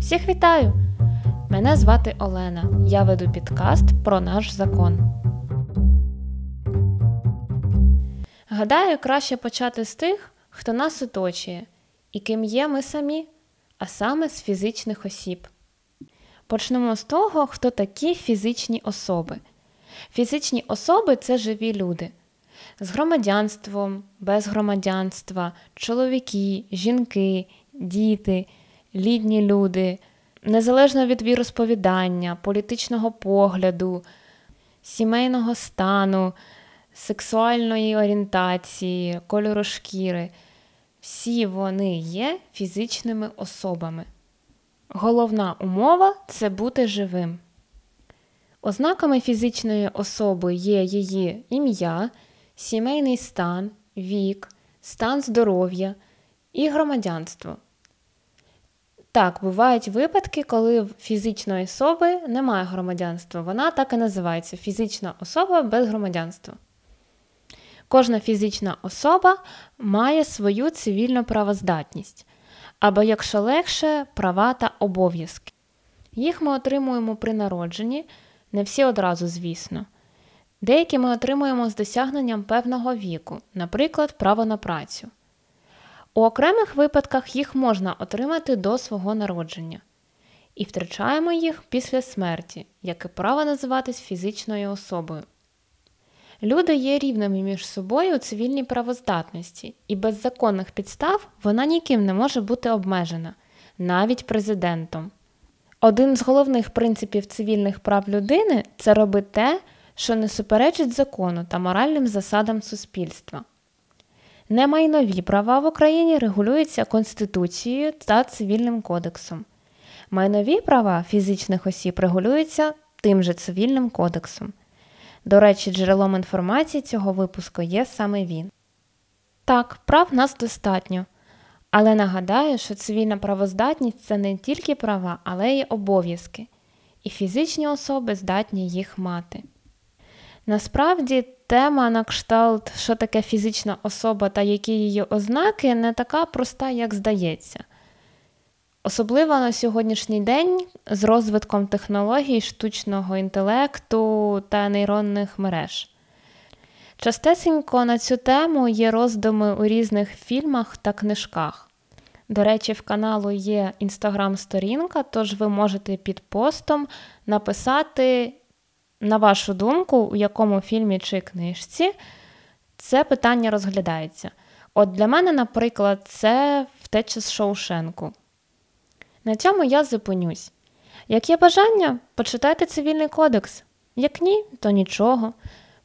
Всіх вітаю! Мене звати Олена. Я веду підкаст про наш закон. Гадаю, краще почати з тих, хто нас оточує, і ким є ми самі, а саме з фізичних осіб. Почнемо з того, хто такі фізичні особи. Фізичні особи це живі люди. З громадянством, без громадянства, чоловіки, жінки, діти, літні люди, незалежно від віросповідання, політичного погляду, сімейного стану, сексуальної орієнтації, кольору шкіри. Всі вони є фізичними особами. Головна умова це бути живим. Ознаками фізичної особи є її ім'я, сімейний стан, вік, стан здоров'я і громадянство. Так, бувають випадки, коли в фізичної особи немає громадянства. Вона так і називається фізична особа без громадянства. Кожна фізична особа має свою цивільну правоздатність, або, якщо легше, права та обов'язки. Їх ми отримуємо при народженні, не всі одразу, звісно. Деякі ми отримуємо з досягненням певного віку, наприклад, право на працю. У окремих випадках їх можна отримати до свого народження, і втрачаємо їх після смерті, як і право називатись фізичною особою. Люди є рівними між собою у цивільній правоздатності, і без законних підстав вона ніким не може бути обмежена, навіть президентом. Один з головних принципів цивільних прав людини це робити те, що не суперечить закону та моральним засадам суспільства. Немайнові права в Україні регулюються Конституцією та Цивільним кодексом. Майнові права фізичних осіб регулюються тим же Цивільним кодексом. До речі, джерелом інформації цього випуску є саме він. Так, прав нас достатньо. Але нагадаю, що цивільна правоздатність це не тільки права, але й обов'язки, і фізичні особи здатні їх мати. Насправді, тема на кшталт, що таке фізична особа та які її ознаки, не така проста, як здається. Особливо на сьогоднішній день з розвитком технологій штучного інтелекту та нейронних мереж. Частесенько на цю тему є роздуми у різних фільмах та книжках. До речі, в каналу є інстаграм-сторінка, тож ви можете під постом написати, на вашу думку, у якому фільмі чи книжці це питання розглядається. От для мене, наприклад, це втеча з Шоушенку. На цьому я зупинюсь. Як є бажання, почитайте цивільний кодекс. Як ні, то нічого.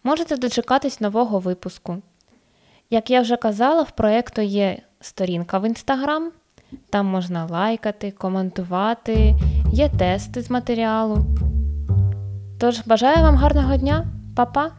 Можете дочекатись нового випуску. Як я вже казала, в проєкту є сторінка в інстаграм, там можна лайкати, коментувати, є тести з матеріалу. Тож бажаю вам гарного дня, Па-па!